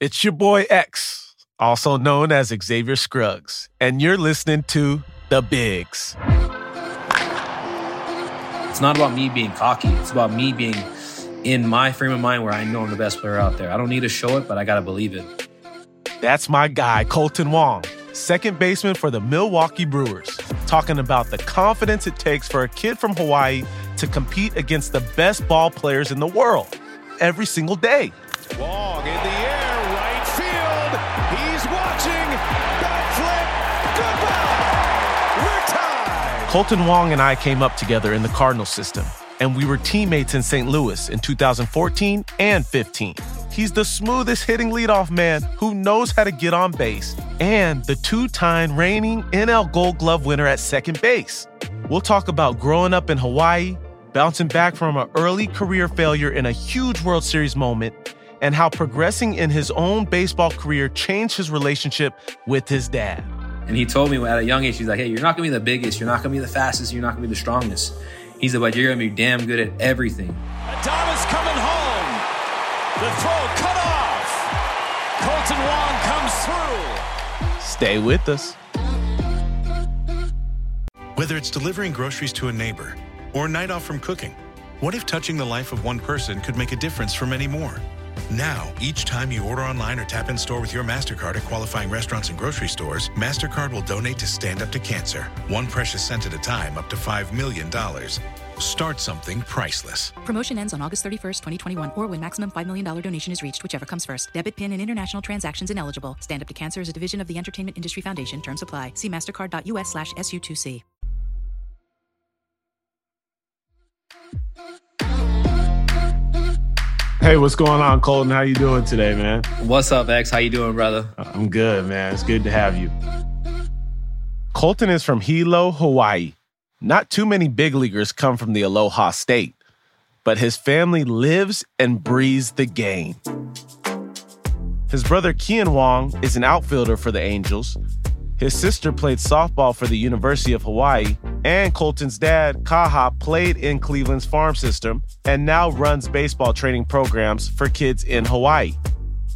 It's your boy X, also known as Xavier Scruggs, and you're listening to The Bigs. It's not about me being cocky. It's about me being in my frame of mind where I know I'm the best player out there. I don't need to show it, but I got to believe it. That's my guy, Kolten Wong, second baseman for the Milwaukee Brewers, talking about the confidence it takes for a kid from Hawaii to compete against the best ball players in the world every single day. Wong in the air, Kolten Wong and I came up together in the Cardinal system, and we were teammates in St. Louis in 2014 and 15. He's the smoothest hitting leadoff man who knows how to get on base and the two time reigning NL Gold Glove winner at second base. We'll talk about growing up in Hawaii, bouncing back from an early career failure in a huge World Series moment, and how progressing in his own baseball career changed his relationship with his dad. And he told me at a young age, he's like, hey, you're not going to be the biggest, you're not going to be the fastest, you're not going to be the strongest. He said, but you're going to be damn good at everything. Adames coming home. The throw cut off. Kolten Wong comes through. Stay with us. Whether it's delivering groceries to a neighbor or a night off from cooking, what if touching the life of one person could make a difference for many more? Now, each time you order online or tap in store with your MasterCard at qualifying restaurants and grocery stores, MasterCard will donate to Stand Up to Cancer. One precious cent at a time, up to $5 million. Start something priceless. Promotion ends on August 31st, 2021, or when maximum $5 million donation is reached, whichever comes first. Debit, PIN, and international transactions ineligible. Stand Up to Cancer is a division of the Entertainment Industry Foundation. Terms apply. See mastercard.us slash SU2C. Hey, what's going on, Kolten? How you doing today, man? What's up, X? How you doing, brother? I'm good, man. It's good to have you. Kolten is from Hilo, Hawaii. Not too many big leaguers come from the Aloha State, but his family lives and breathes the game. His brother Kean Wong is an outfielder for the Angels. His sister played softball for the University of Hawaii, and Kolten's dad, Kaha, played in Cleveland's farm system and now runs baseball training programs for kids in Hawaii.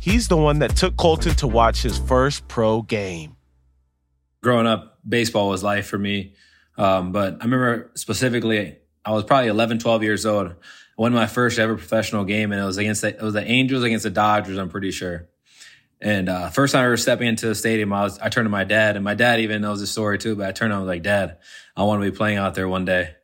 He's the one that took Kolten to watch his first pro game. Growing up, baseball was life for me. Um, but I remember specifically, I was probably 11, 12 years old. I won my first ever professional game, and it was against the, it was the Angels against the Dodgers. I'm pretty sure. And uh, first time I ever stepping into the stadium, I was I turned to my dad, and my dad even knows the story too. But I turned to him I was like, "Dad, I want to be playing out there one day."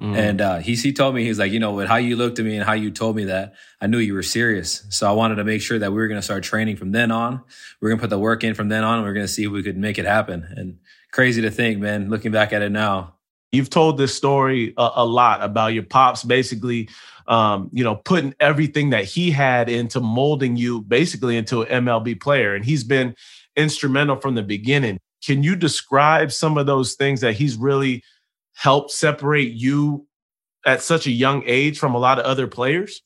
Mm. And uh, he he told me he was like, you know, with how you looked at me and how you told me that, I knew you were serious. So I wanted to make sure that we were going to start training from then on. We are going to put the work in from then on, and we are going to see if we could make it happen. And crazy to think, man, looking back at it now. You've told this story a, a lot about your pops basically um, you know, putting everything that he had into molding you basically into an MLB player. And he's been instrumental from the beginning. Can you describe some of those things that he's really helped separate you at such a young age from a lot of other players?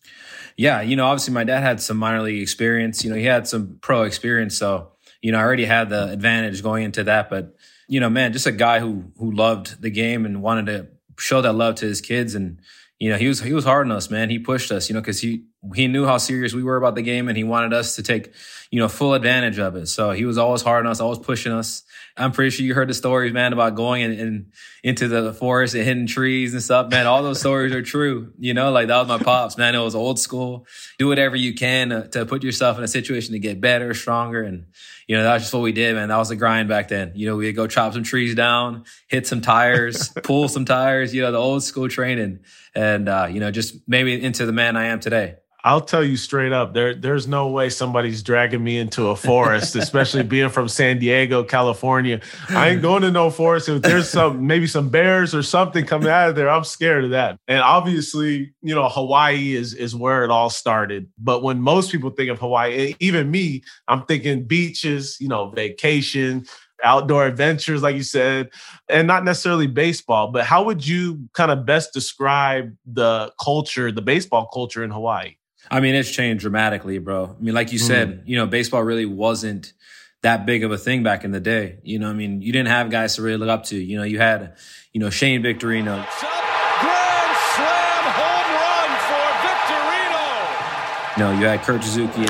Yeah, you know, obviously my dad had some minor league experience. You know, he had some pro experience, so you know, I already had the advantage going into that. But you know, man, just a guy who who loved the game and wanted to show that love to his kids and you know, he was he was hard on us, man. He pushed us, you know, because he he knew how serious we were about the game, and he wanted us to take, you know, full advantage of it. So he was always hard on us, always pushing us. I'm pretty sure you heard the stories, man, about going in, in into the forest and hitting trees and stuff, man. All those stories are true, you know. Like that was my pops, man. It was old school. Do whatever you can to, to put yourself in a situation to get better, stronger, and you know, that's just what we did, man. That was the grind back then. You know, we'd go chop some trees down, hit some tires, pull some tires, you know, the old school training. And, uh, you know, just maybe into the man I am today. I'll tell you straight up, there there's no way somebody's dragging me into a forest, especially being from San Diego, California. I ain't going to no forest. If there's some maybe some bears or something coming out of there, I'm scared of that. And obviously, you know, Hawaii is is where it all started. But when most people think of Hawaii, even me, I'm thinking beaches, you know, vacation, outdoor adventures, like you said, and not necessarily baseball. But how would you kind of best describe the culture, the baseball culture in Hawaii? I mean, it's changed dramatically, bro. I mean, like you mm. said, you know, baseball really wasn't that big of a thing back in the day. You know, I mean, you didn't have guys to really look up to. You know, you had, you know, Shane Victorino. Grand slam home run for Victorino. You know, you had Kurt Suzuki.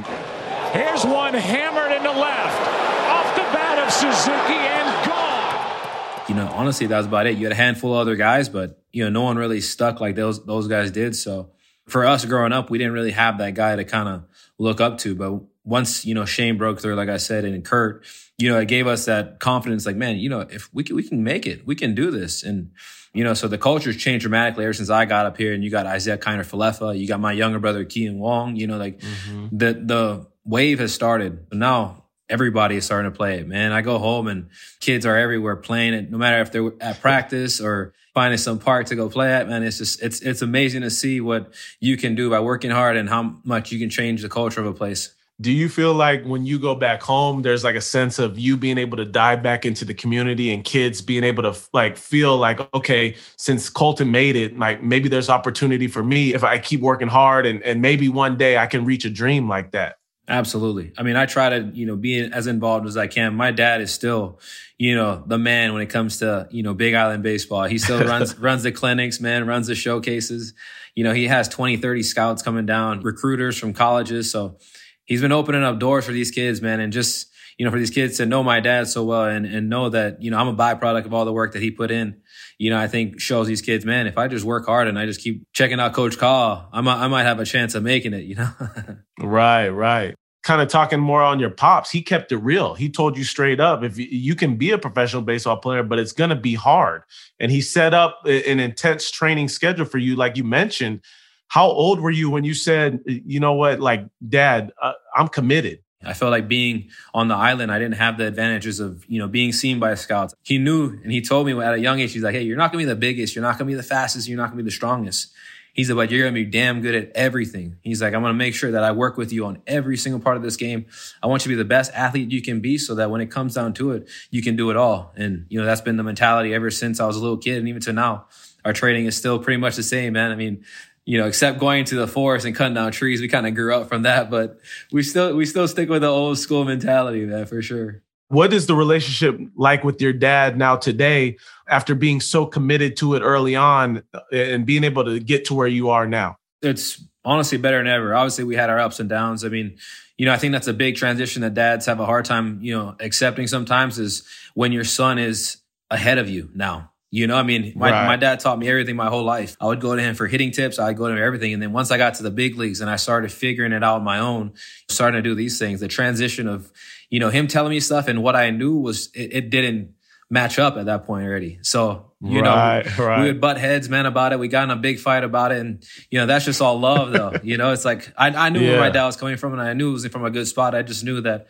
Here's one hammered into left. Off the bat of Suzuki and gone. You know, honestly, that was about it. You had a handful of other guys, but you know, no one really stuck like those those guys did. So for us growing up, we didn't really have that guy to kind of look up to. But once you know Shane broke through, like I said, and Kurt, you know, it gave us that confidence. Like, man, you know, if we can, we can make it, we can do this, and you know, so the culture's changed dramatically ever since I got up here. And you got Isiah Kiner-Falefa, you got my younger brother Kean Wong. You know, like mm-hmm. the the wave has started. But now everybody is starting to play it, man. I go home and kids are everywhere playing it, no matter if they're at practice or finding some park to go play at, man. It's just, it's, it's amazing to see what you can do by working hard and how much you can change the culture of a place. Do you feel like when you go back home, there's like a sense of you being able to dive back into the community and kids being able to like feel like, okay, since Kolten made it, like maybe there's opportunity for me if I keep working hard and, and maybe one day I can reach a dream like that? Absolutely. I mean, I try to, you know, be as involved as I can. My dad is still, you know, the man when it comes to, you know, Big Island baseball. He still runs, runs the clinics, man, runs the showcases. You know, he has 20, 30 scouts coming down, recruiters from colleges. So he's been opening up doors for these kids, man. And just, you know, for these kids to know my dad so well and, and know that, you know, I'm a byproduct of all the work that he put in, you know, I think shows these kids, man, if I just work hard and I just keep checking out Coach Call, I might, I might have a chance of making it, you know? right, right. Kind of talking more on your pops, he kept it real. He told you straight up, if you can be a professional baseball player, but it's going to be hard. And he set up an intense training schedule for you, like you mentioned. How old were you when you said, you know what, like, dad, uh, I'm committed? I felt like being on the island, I didn't have the advantages of, you know, being seen by scouts. He knew and he told me at a young age, he's like, Hey, you're not gonna be the biggest. You're not gonna be the fastest. You're not gonna be the strongest. He's like, you're gonna be damn good at everything. He's like, I'm gonna make sure that I work with you on every single part of this game. I want you to be the best athlete you can be so that when it comes down to it, you can do it all. And, you know, that's been the mentality ever since I was a little kid and even to now. Our training is still pretty much the same, man. I mean, you know, except going to the forest and cutting down trees, we kind of grew up from that, but we still we still stick with the old school mentality, man, for sure. What is the relationship like with your dad now today after being so committed to it early on uh, and being able to get to where you are now? It's honestly better than ever. Obviously, we had our ups and downs. I mean, you know, I think that's a big transition that dads have a hard time, you know, accepting sometimes is when your son is ahead of you now. You know, I mean, my, right. my dad taught me everything my whole life. I would go to him for hitting tips. I'd go to him everything. And then once I got to the big leagues and I started figuring it out on my own, starting to do these things, the transition of, you know, him telling me stuff and what I knew was, it, it didn't match up at that point already. So, you right, know, right. we would butt heads, man, about it. We got in a big fight about it. And, you know, that's just all love though. you know, it's like, I, I knew yeah. where my dad was coming from and I knew it was from a good spot. I just knew that,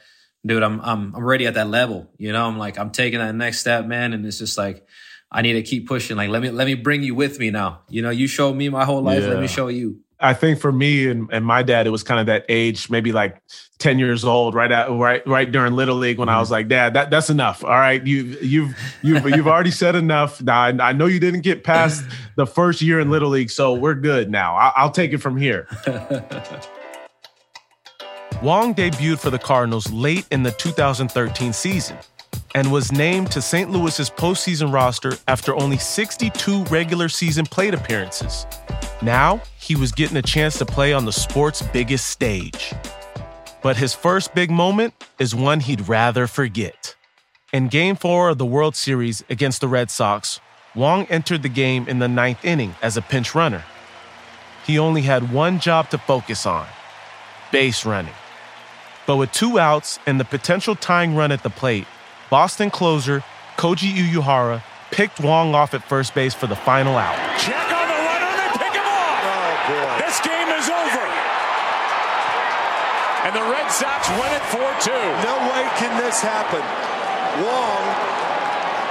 dude, I'm, I'm, I'm ready at that level. You know, I'm like, I'm taking that next step, man. And it's just like, I need to keep pushing. Like, let me let me bring you with me now. You know, you showed me my whole life. Yeah. Let me show you. I think for me and, and my dad, it was kind of that age, maybe like 10 years old, right at right right during Little League when mm-hmm. I was like, Dad, that, that's enough. All right. You you've you've you've already said enough. Now I, I, know you didn't get past the first year in Little League, so we're good now. I, I'll take it from here. Wong debuted for the Cardinals late in the 2013 season and was named to St. Louis's postseason roster after only 62 regular season plate appearances. Now, he was getting a chance to play on the sport's biggest stage. But his first big moment is one he'd rather forget. In Game 4 of the World Series against the Red Sox, Wong entered the game in the ninth inning as a pinch runner. He only had one job to focus on base running. But with two outs and the potential tying run at the plate, Boston closer Koji Uehara picked Wong off at first base for the final out. Check on the runner, they pick him off. Oh, boy. This game is over. And the Red Sox win it 4-2. No way can this happen. Wong,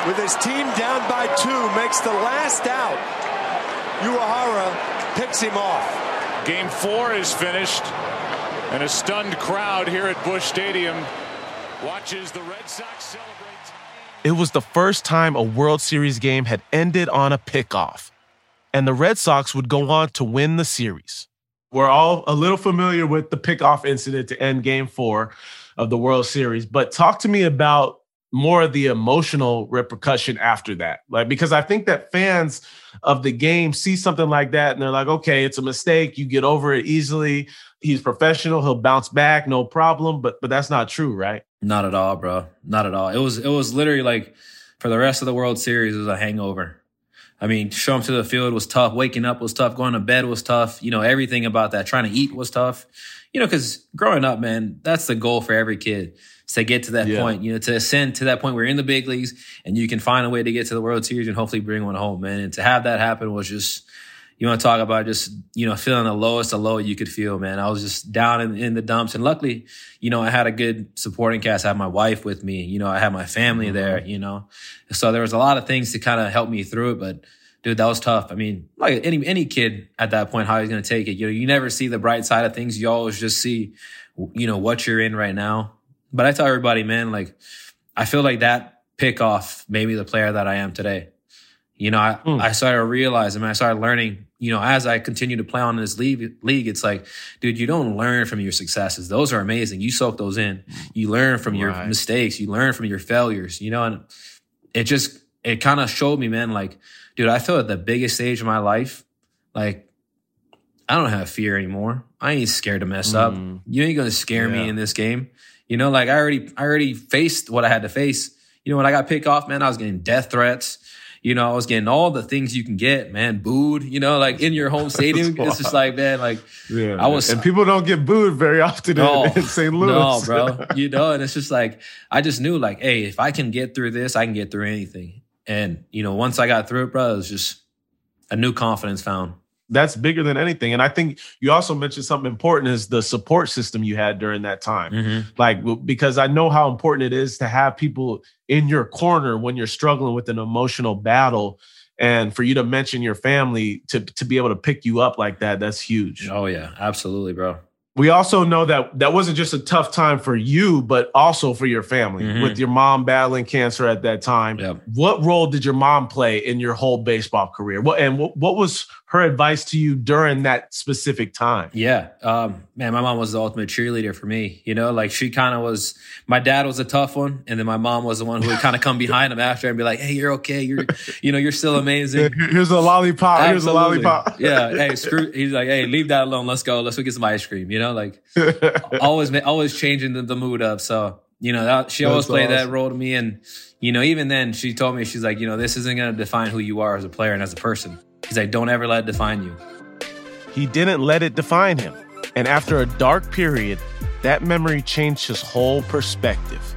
with his team down by two, makes the last out. Uehara picks him off. Game four is finished. And a stunned crowd here at Busch Stadium watches the Red Sox celebrate. It was the first time a World Series game had ended on a pickoff, and the Red Sox would go on to win the series. We're all a little familiar with the pickoff incident to end game four of the World Series, but talk to me about more of the emotional repercussion after that. Like, because I think that fans of the game see something like that and they're like, okay, it's a mistake. You get over it easily. He's professional. He'll bounce back, no problem. But but that's not true, right? Not at all, bro. Not at all. It was it was literally like for the rest of the World Series, it was a hangover. I mean, showing to the field was tough. Waking up was tough. Going to bed was tough. You know, everything about that. Trying to eat was tough. You know, because growing up, man, that's the goal for every kid to get to that yeah. point, you know, to ascend to that point where you're in the big leagues and you can find a way to get to the World Series and hopefully bring one home, man. And to have that happen was just, you want to talk about just, you know, feeling the lowest of low you could feel, man. I was just down in, in, the dumps. And luckily, you know, I had a good supporting cast. I had my wife with me, you know, I had my family mm-hmm. there, you know. So there was a lot of things to kind of help me through it. But dude, that was tough. I mean, like any any kid at that point, how he's gonna take it. You know, you never see the bright side of things. You always just see, you know, what you're in right now. But I tell everybody, man, like I feel like that pick off made me the player that I am today. You know, I, mm. I started realizing, I started learning, you know, as I continue to play on this league, league, it's like, dude, you don't learn from your successes. Those are amazing. You soak those in. You learn from right. your mistakes. You learn from your failures, you know, and it just, it kind of showed me, man, like, dude, I feel at the biggest stage of my life, like, I don't have fear anymore. I ain't scared to mess mm. up. You ain't gonna scare yeah. me in this game. You know, like I already, I already faced what I had to face. You know, when I got picked off, man, I was getting death threats. You know, I was getting all the things you can get, man, booed, you know, like in your home stadium. it's just like, man, like, yeah, I was. And people don't get booed very often no, in, in St. Louis. No, bro. you know, and it's just like, I just knew, like, hey, if I can get through this, I can get through anything. And, you know, once I got through it, bro, it was just a new confidence found that's bigger than anything. And I think you also mentioned something important is the support system you had during that time. Mm-hmm. Like, because I know how important it is to have people in your corner when you're struggling with an emotional battle. And for you to mention your family to, to be able to pick you up like that, that's huge. Oh, yeah, absolutely, bro we also know that that wasn't just a tough time for you, but also for your family mm-hmm. with your mom battling cancer at that time. Yep. What role did your mom play in your whole baseball career? What and what, what was her advice to you during that specific time? Yeah, um, man, my mom was the ultimate cheerleader for me. You know, like she kind of was. My dad was a tough one, and then my mom was the one who would kind of come behind him after and be like, "Hey, you're okay. You're, you know, you're still amazing. Here's a lollipop. Absolutely. Here's a lollipop. yeah. Hey, screw. He's like, hey, leave that alone. Let's go. Let's go get some ice cream. You know, like always, always changing the, the mood up. So you know, that, she always That's played awesome. that role to me, and you know, even then, she told me she's like, you know, this isn't going to define who you are as a player and as a person. He's like, don't ever let it define you. He didn't let it define him. And after a dark period, that memory changed his whole perspective.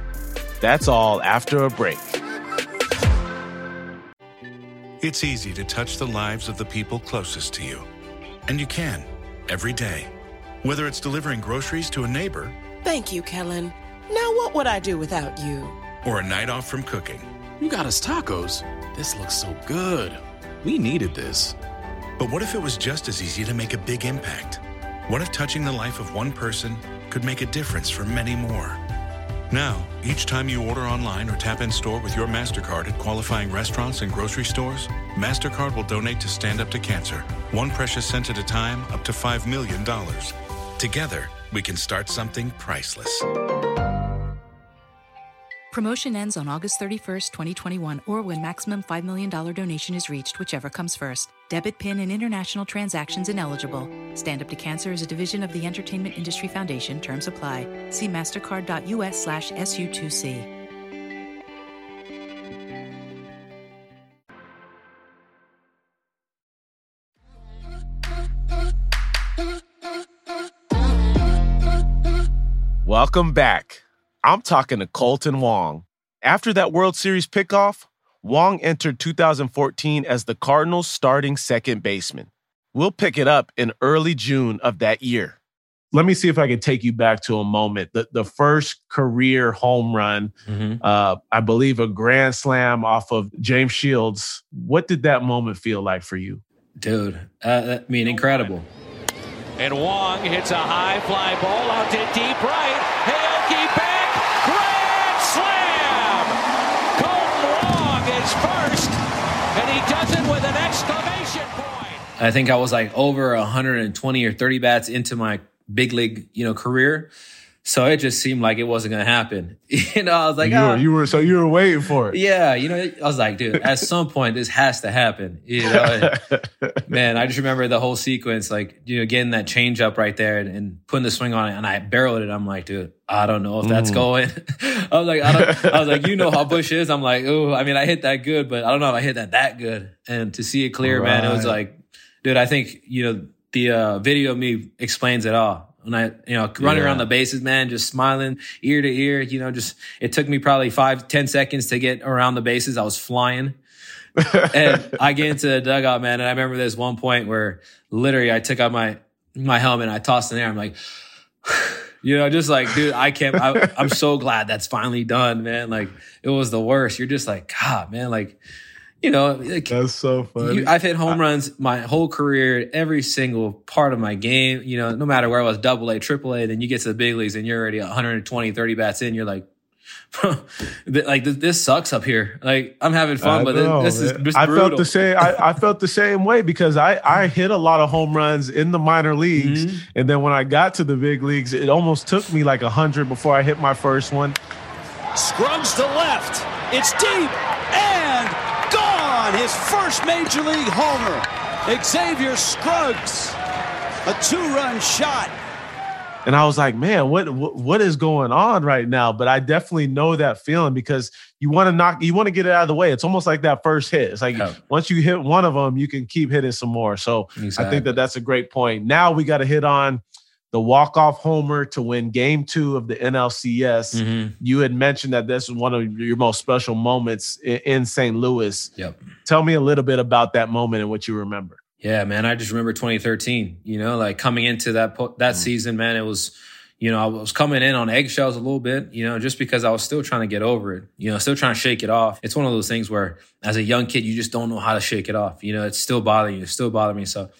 That's all after a break. It's easy to touch the lives of the people closest to you. And you can, every day. Whether it's delivering groceries to a neighbor. Thank you, Kellen. Now, what would I do without you? Or a night off from cooking. You got us tacos. This looks so good. We needed this. But what if it was just as easy to make a big impact? What if touching the life of one person could make a difference for many more? Now, each time you order online or tap in store with your MasterCard at qualifying restaurants and grocery stores, MasterCard will donate to Stand Up to Cancer, one precious cent at a time, up to $5 million. Together, we can start something priceless. Promotion ends on August 31st, 2021, or when maximum $5 million donation is reached, whichever comes first. Debit, PIN, and international transactions ineligible. Stand Up to Cancer is a division of the Entertainment Industry Foundation. Terms apply. See mastercard.us slash SU2C. Welcome back. I'm talking to Kolten Wong. After that World Series pickoff, Wong entered 2014 as the Cardinals' starting second baseman. We'll pick it up in early June of that year. Let me see if I can take you back to a moment. The, the first career home run, mm-hmm. uh, I believe a grand slam off of James Shields. What did that moment feel like for you? Dude, uh, I mean, incredible. And Wong hits a high fly ball out to deep right. Aoki back. Grand slam! Kolten Wong is first, and he does it with an exclamation point. I think I was like over 120 or 30 bats into my big league, you know, career. So it just seemed like it wasn't gonna happen. you know, I was like, you, oh. were, you were so you were waiting for it. Yeah, you know, I was like, dude, at some point this has to happen. You know, man, I just remember the whole sequence, like you know, getting that change up right there and, and, putting the swing on it, and I barreled it. I'm like, dude, I don't know if that's mm. going. I was like, I don't. I was like, you know how Busch is. I'm like, oh, I mean, I hit that good, but I don't know if I hit that that good. And to see it clear, right. man, it was like, dude, I think you know the uh, video of me explains it all when I, you know, running yeah. around the bases, man, just smiling ear to ear, you know, just, it took me probably five, ten seconds to get around the bases. I was flying. and I get into the dugout, man. And I remember this one point where literally I took out my, my helmet and I tossed in there. I'm like, you know, just like, dude, I can't, I, I'm so glad that's finally done, man. Like it was the worst. You're just like, God, man, like, you know, like, that's so funny. You, I've hit home runs my whole career, every single part of my game. You know, no matter where I was, double A, triple A, then you get to the big leagues and you're already 120, 30 bats in. You're like, like this sucks up here. Like I'm having fun, but know, this is just I brutal. felt the same. I, I, felt the same way because I I hit a lot of home runs in the minor leagues, mm-hmm. and then when I got to the big leagues, it almost took me like a hundred before I hit my first one. Scruggs to left. It's deep and gone. His first major league homer. Xavier Scruggs, a two-run shot. And I was like, man, what, what what is going on right now? But I definitely know that feeling because you want to knock, you want to get it out of the way. It's almost like that first hit. It's like yeah. once you hit one of them, you can keep hitting some more. So exactly. I think that that's a great point. Now we got to hit on the walk-off homer to win game two of the NLCS. Mm-hmm. You had mentioned that this was one of your most special moments in, St. Louis. Yep. Tell me a little bit about that moment and what you remember. Yeah, man, I just remember 2013, you know, like coming into that that mm-hmm. season, man, it was you know, I was coming in on eggshells a little bit, you know, just because I was still trying to get over it, you know, still trying to shake it off. It's one of those things where as a young kid, you just don't know how to shake it off. You know, it's still bothering you, it's still bothering me. So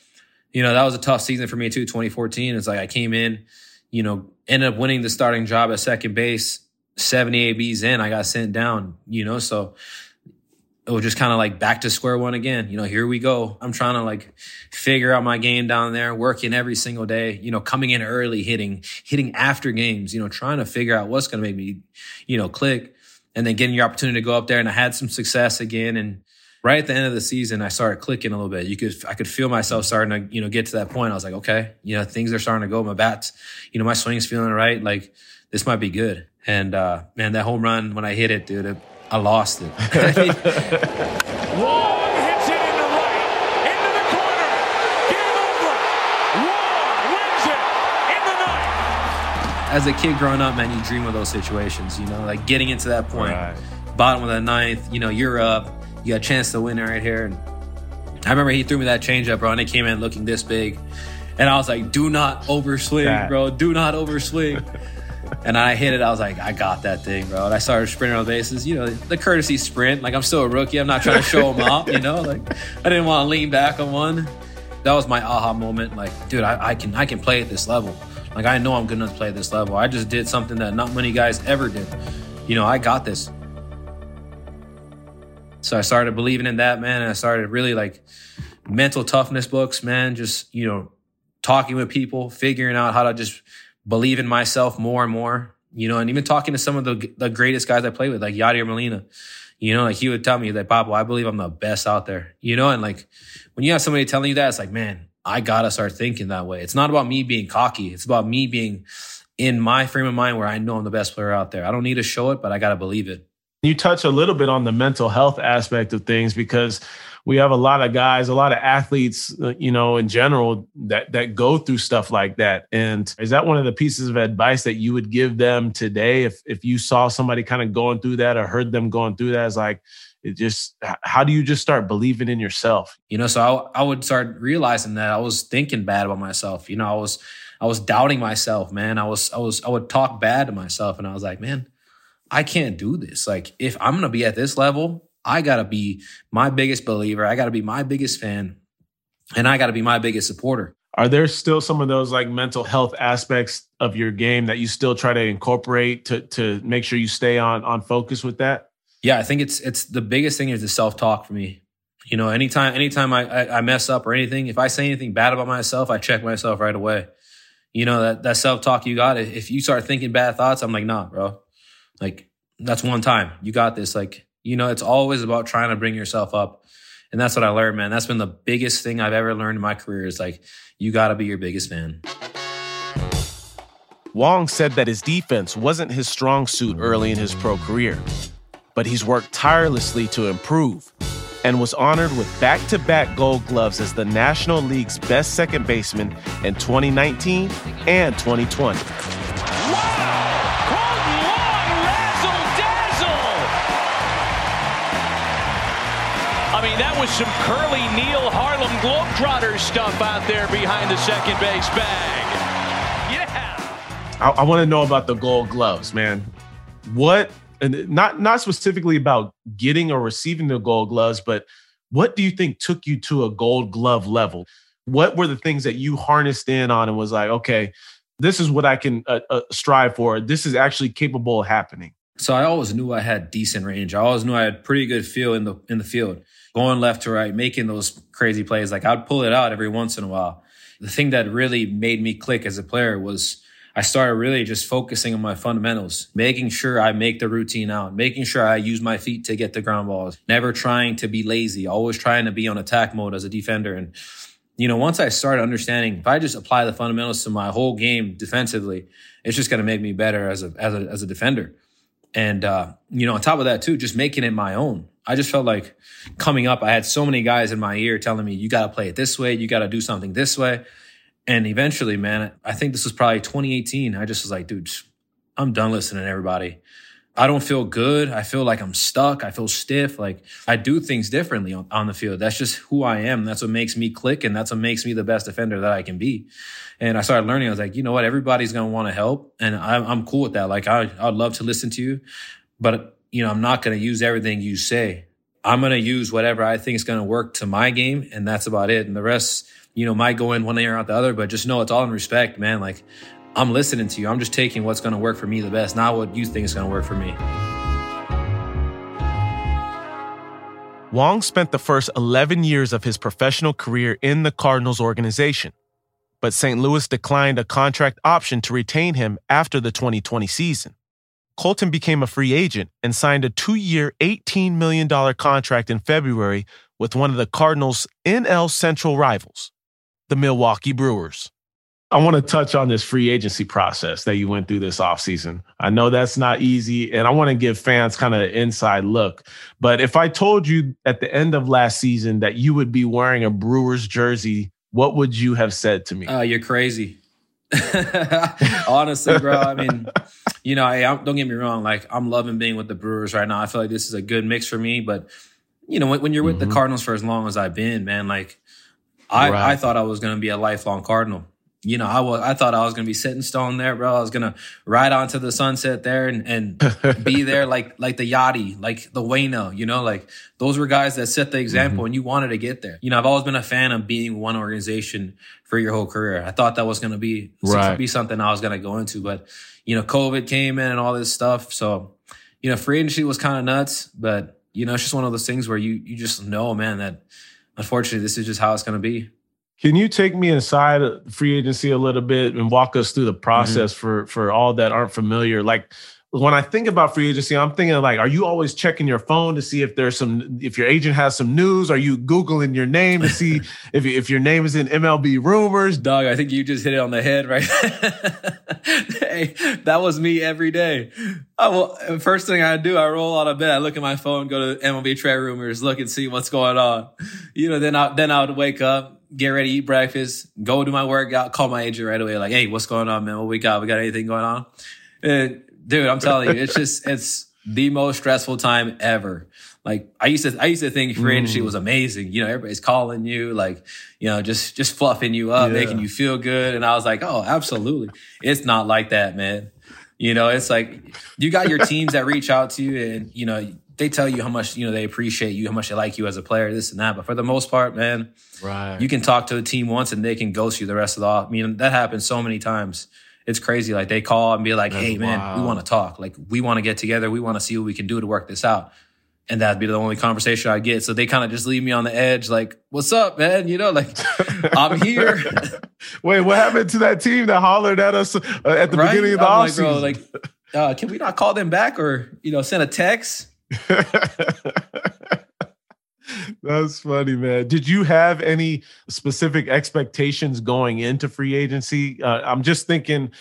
you know, that was a tough season for me too, 2014. It's like I came in, you know, ended up winning the starting job at second base, 70 ABs in, I got sent down, you know, so it was just kind of like back to square one again. You know, here we go. I'm trying to like figure out my game down there, working every single day, you know, coming in early, hitting, hitting after games, you know, trying to figure out what's going to make me, you know, click and then getting your opportunity to go up there. And I had some success again. And, right at the end of the season, I started clicking a little bit. You could, I could feel myself starting to, you know, get to that point. I was like, okay, you know, things are starting to go. My bats, you know, my swing's feeling right. Like this might be good. And, uh, man, that home run, when I hit it, dude, it, I lost it. Hits it into right, into the corner. Game over. Wins it in the ninth. As a kid growing up, man, you dream of those situations, you know, like getting into that point. Right. Bottom of the ninth, you know, you're up you got a chance to win right here. And I remember he threw me that changeup, bro, and it came in looking this big. And I was like, do not overswing, that. bro. Do not overswing. and I hit it. I was like, I got that thing, bro. And I started sprinting on the bases. You know, the courtesy sprint. Like I'm still a rookie. I'm not trying to show them off. You know, like I didn't want to lean back on one. That was my aha moment. Like, dude, I, I can I can play at this level. Like I know I'm good enough to play at this level. I just did something that not many guys ever did. You know, I got this. So I started believing in that, man. And I started really like mental toughness books, man. Just, you know, talking with people, figuring out how to just believe in myself more and more, you know, and even talking to some of the, the greatest guys I play with, like Yadier Molina. You know, like he would tell me like, Pablo, I believe I'm the best out there. You know, and like when you have somebody telling you that, it's like, man, I gotta start thinking that way. It's not about me being cocky. It's about me being in my frame of mind where I know I'm the best player out there. I don't need to show it, but I gotta believe it. You touch a little bit on the mental health aspect of things because we have a lot of guys, a lot of athletes, uh, you know, in general that that go through stuff like that. And is that one of the pieces of advice that you would give them today if if you saw somebody kind of going through that or heard them going through that? Is like it just how do you just start believing in yourself? You know, so I, I would start realizing that I was thinking bad about myself. You know, I was I was doubting myself, man. I was I was I would talk bad to myself, and I was like, man I can't do this. Like, if I'm going to be at this level, I got to be my biggest believer. I got to be my biggest fan and I got to be my biggest supporter. Are there still some of those like mental health aspects of your game that you still try to incorporate to to make sure you stay on on focus with that? Yeah, I think it's it's the biggest thing is the self talk for me. You know, anytime anytime I, I, I mess up or anything, if I say anything bad about myself, I check myself right away. you know, that, that self talk you got, if you start thinking bad thoughts, I'm like, nah, bro. Like, that's one time. You got this. Like, you know, it's always about trying to bring yourself up. And that's what I learned, man. That's been the biggest thing I've ever learned in my career is like, you got to be your biggest fan. Wong said that his defense wasn't his strong suit early in his pro career, but he's worked tirelessly to improve and was honored with back to back gold gloves as the National League's best second baseman in 2019 and 2020. I mean, that was some Curly Neal Harlem Globetrotter stuff out there behind the second base bag. I, I want to know about the gold gloves, man. What, and not not specifically about getting or receiving the gold gloves, but what do you think took you to a gold glove level? What were the things that you harnessed in on and was like, okay, this is what I can uh, uh, strive for. This is actually capable of happening. So I always knew I had decent range. I always knew I had pretty good feel in the in the field, going left to right, making those crazy plays. Like I'd pull it out every once in a while. The thing that really made me click as a player was I started really just focusing on my fundamentals, making sure I make the routine out, making sure I use my feet to get the ground balls, never trying to be lazy, always trying to be on attack mode as a defender. And, you know, once I started understanding if I just apply the fundamentals to my whole game defensively, it's just going to make me better as a, as a, as a defender. And, uh, you know, on top of that too, just making it my own. I just felt like coming up, I had so many guys in my ear telling me, you got to play it this way. You got to do something this way. And eventually, man, I think this was probably 2018. I just was like, dude, I'm done listening to everybody. I don't feel good. I feel like I'm stuck. I feel stiff. Like I do things differently on, on, the field. That's just who I am. That's what makes me click. And that's what makes me the best defender that I can be. And I started learning. I was like, you know what? Everybody's going to want to help. And I'm, I'm cool with that. Like I, I'd love to listen to you, but you know, I'm not going to use everything you say. I'm going to use whatever I think is going to work to my game. And that's about it. And the rest, you know, might go in one ear out the other, but just know it's all in respect, man. Like I'm listening to you. I'm just taking what's going to work for me the best, not what you think is going to work for me. Wong spent the first 11 years of his professional career in the Cardinals organization, but St. Louis declined a contract option to retain him after the 2020 season. Kolten became a free agent and signed a two year, $18 million contract in February with one of the Cardinals' NL Central rivals the Milwaukee Brewers. I want to touch on this free agency process that you went through this offseason. I know that's not easy, and I want to give fans kind of an inside look. But if I told you at the end of last season that you would be wearing a Brewers jersey, what would you have said to me? Oh, uh, you're crazy. Honestly, bro. I mean, you know, I, don't get me wrong. Like, I'm loving being with the Brewers right now. I feel like this is a good mix for me. But, you know, when, when you're with mm-hmm. the Cardinals for as long as I've been, man, like, I, right. I thought I was going to be a lifelong Cardinal. You know, I was, I thought I was going to be setting stone there, bro. I was going to ride onto the sunset there and, and be there like, like the Yadi, like the Waino, you know, like those were guys that set the example mm-hmm. and you wanted to get there. You know, I've always been a fan of being one organization for your whole career. I thought that was going to be, right. be something I was going to go into, but you know, COVID came in and all this stuff. So, you know, free agency was kind of nuts, but you know, it's just one of those things where you, you just know, man, that unfortunately, this is just how it's going to be. Can you take me inside free agency a little bit and walk us through the process mm-hmm. for for all that aren't familiar? Like when I think about free agency, I'm thinking like, are you always checking your phone to see if there's some, if your agent has some news? Are you googling your name to see if if your name is in MLB rumors? Doug, I think you just hit it on the head, right? hey, that was me every day. I will, first thing I do, I roll out of bed, I look at my phone, go to MLB trade rumors, look and see what's going on. You know, then I then I would wake up, get ready, eat breakfast, go do my workout, call my agent right away, like, hey, what's going on, man? What we got? We got anything going on? And dude, I'm telling you, it's just it's the most stressful time ever. Like I used to, I used to think free agency mm. was amazing. You know, everybody's calling you, like, you know, just just fluffing you up, yeah. making you feel good. And I was like, oh, absolutely. It's not like that, man. You know, it's like you got your teams that reach out to you, and you know they tell you how much you know they appreciate you, how much they like you as a player, this and that. But for the most part, man, right? You can talk to a team once and they can ghost you the rest of the. I mean, that happens so many times it's crazy. Like they call and be like, That's "Hey, man, wild. we want to talk. Like we want to get together. We want to see what we can do to work this out." and that'd be the only conversation I get. So they kind of just leave me on the edge, like, "What's up, man? You know, like I'm here." Wait, what happened to that team that hollered at us uh, at the right? beginning of the I'm offseason? Like, bro, like, uh, can we not call them back or you know send a text? That's funny, man. Did you have any specific expectations going into free agency? Uh, I'm just thinking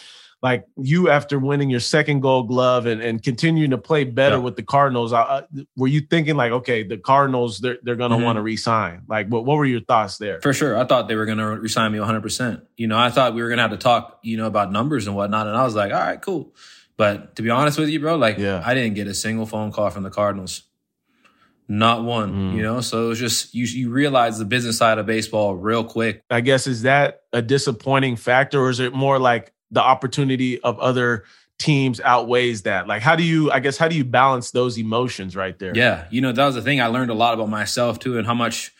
like you after winning your second gold glove and, and continuing to play better yeah. with the Cardinals, uh, were you thinking like, okay, the Cardinals, they're, they're going to mm-hmm. want to resign? Like, what, what were your thoughts there? For sure. I thought they were going to resign me 100%. You know, I thought we were going to have to talk, you know, about numbers and whatnot. And I was like, all right, cool. But to be honest with you, bro, like, yeah. I didn't get a single phone call from the Cardinals. Not one, mm. you know. So it was just you. You realize the business side of baseball real quick. I guess is that a disappointing factor, or is it more like the opportunity of other teams outweighs that? Like, how do you, I guess, how do you balance those emotions right there? Yeah. You know, that was the thing I learned a lot about myself too, and how much,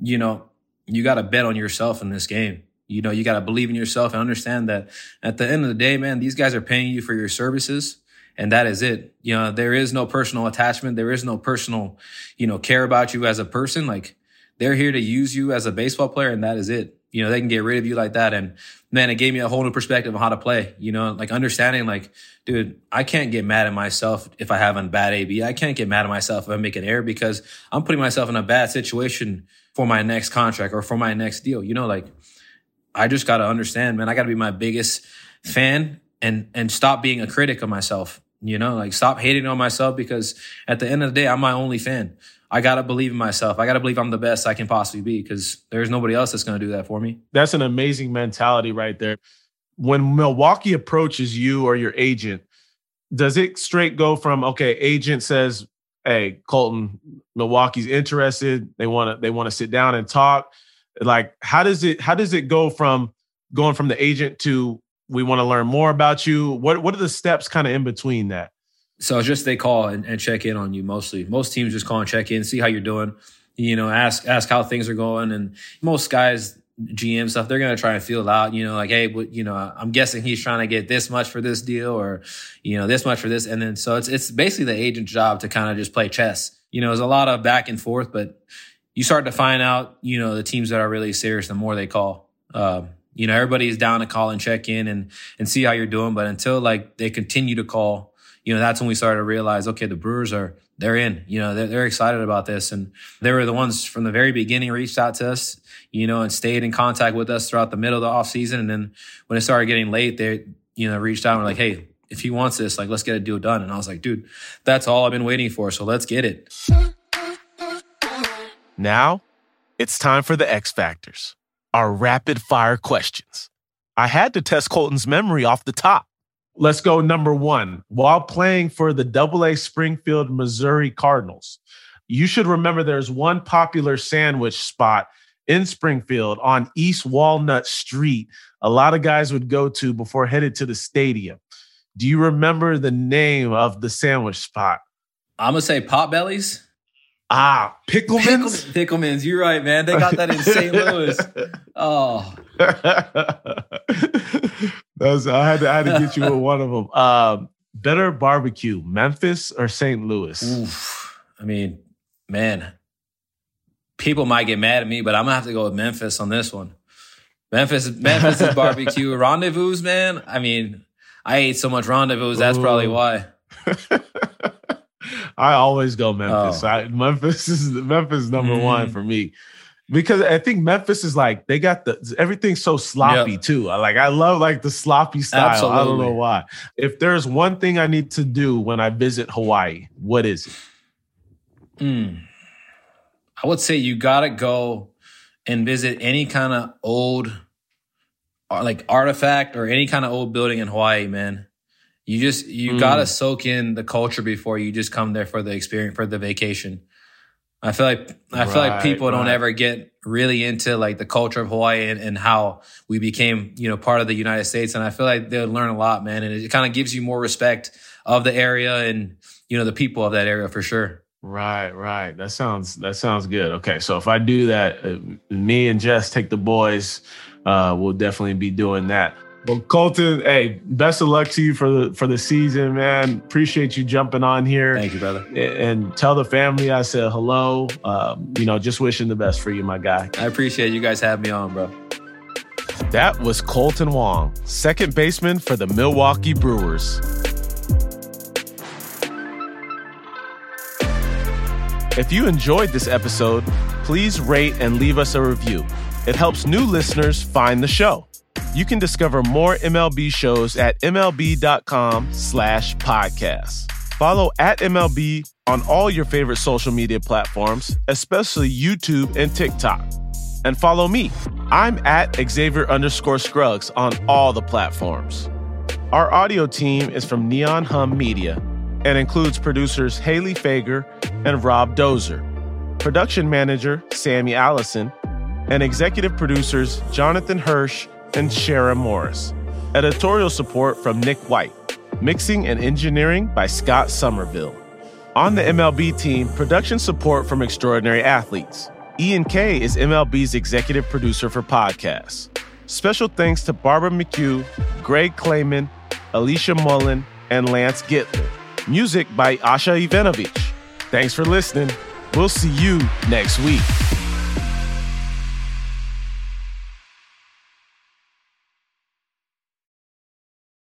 you know, you got to bet on yourself in this game. You know, you got to believe in yourself and understand that at the end of the day, man, these guys are paying you for your services and that is it. You know, there is no personal attachment. There is no personal, you know, care about you as a person. Like they're here to use you as a baseball player and that is it. You know, they can get rid of you like that. And man, it gave me a whole new perspective on how to play, you know, like understanding like, dude, I can't get mad at myself if I have a bad AB. I can't get mad at myself if I make an error because I'm putting myself in a bad situation for my next contract or for my next deal. You know, like I just got to understand, man, I got to be my biggest fan and, and stop being a critic of myself. You know, like stop hating on myself because at the end of the day, I'm my only fan. I got to believe in myself. I got to believe I'm the best I can possibly be because there's nobody else that's to do that for me. That's an amazing mentality right there. When Milwaukee approaches you or your agent, does it straight go from okay, agent says, "Hey, Kolten, Milwaukee's interested. They want to they want to sit down and talk." Like how does it how does it go from going from the agent to we want to learn more about you? What what are the steps kind of in between that? So it's just they call and, and, check in on you mostly. Most teams just call and check in, see how you're doing. You know, ask ask how things are going, and most guys, GM stuff, they're gonna try and feel out. You know, like hey, what, you know, I'm guessing he's trying to get this much for this deal, or you know, this much for this, and then so it's it's basically the agent's job to kind of just play chess. You know, there's a lot of back and forth, but you start to find out, you know, the teams that are really serious, the more they call. Um, you know, everybody's down to call and check in and and see how you're doing, but until like they continue to call you know, that's when we started to realize, okay, the Brewers are, they're in, you know, they're, they're excited about this. And they were the ones from the very beginning reached out to us, you know, and stayed in contact with us throughout the middle of the off season. And then when it started getting late, they, you know, reached out and were like, Hey, if he wants this, like, let's get a deal done. And I was like, dude, that's all I've been waiting for. So let's get it. Now it's time for the X Factors, our rapid fire questions. I had to test Kolten's memory off the top. Let's go number one. While playing for the Double A Springfield, Missouri Cardinals, you should remember there's one popular sandwich spot in Springfield on East Walnut Street. A lot of guys would go to before headed to the stadium. Do you remember the name of the sandwich spot? I'm gonna say Potbellies. Ah, Pickleman's. Pickle, Pickleman's. You're right, man. They got that in St. Louis. Oh, That's I had to I had to get you with one of them. Um, better barbecue, Memphis or St. Louis? Oof. I mean, man, people might get mad at me, but I'm gonna have to go with Memphis on this one. Memphis, Memphis is barbecue rendezvous, man. I mean, I ate so much rendezvous. That's Ooh. probably why. I always go Memphis. Oh. I, Memphis is Memphis number mm. one for me because I think Memphis is like they got the everything's so sloppy yep. too. Like I love like the sloppy style. Absolutely. I don't know why. If there's one thing I need to do when I visit Hawaii, what is it? Mm. I would say you gotta go and visit any kind of old uh, like artifact or any kind of old building in Hawaii, man. You just you mm. gotta soak in the culture before you just come there for the experience for the vacation. I feel like I right, feel like people right. don't ever get really into like the culture of Hawaii and, and, how we became, you know, part of the United States. And I feel like they'll learn a lot, man. And it, it kind of gives you more respect of the area and, you know, the people of that area for sure. Right, right. That sounds that sounds good. Okay, so if I do that, uh, me and Jess take the boys. Uh, we'll definitely be doing that. Well, Kolten, hey, best of luck to you for the for the season, man. Appreciate you jumping on here. Thank you, brother. And tell the family I said hello. Um, you know, just wishing the best for you, my guy. I appreciate you guys having me on, bro. That was Kolten Wong, second baseman for the Milwaukee Brewers. If you enjoyed this episode, please rate and leave us a review. It helps new listeners find the show. You can discover more MLB shows at MLB.com slash podcasts. Follow at MLB on all your favorite social media platforms, especially YouTube and TikTok. And follow me. I'm at Xavier underscore Scruggs on all the platforms. Our audio team is from Neon Hum Media and includes producers Haley Fager and Rob Dozer, production manager Sammy Allison, and executive producers Jonathan Hirsch and Shara Morris. Editorial support from Nick White. Mixing and engineering by Scott Somerville. On the MLB team, production support from extraordinary athletes. Ian Kay is MLB's executive producer for podcasts. Special thanks to Barbara McHugh, Greg Clayman, Alicia Mullen, and Lance Gittler. Music by Asha Ivanovich. Thanks for listening. We'll see you next week.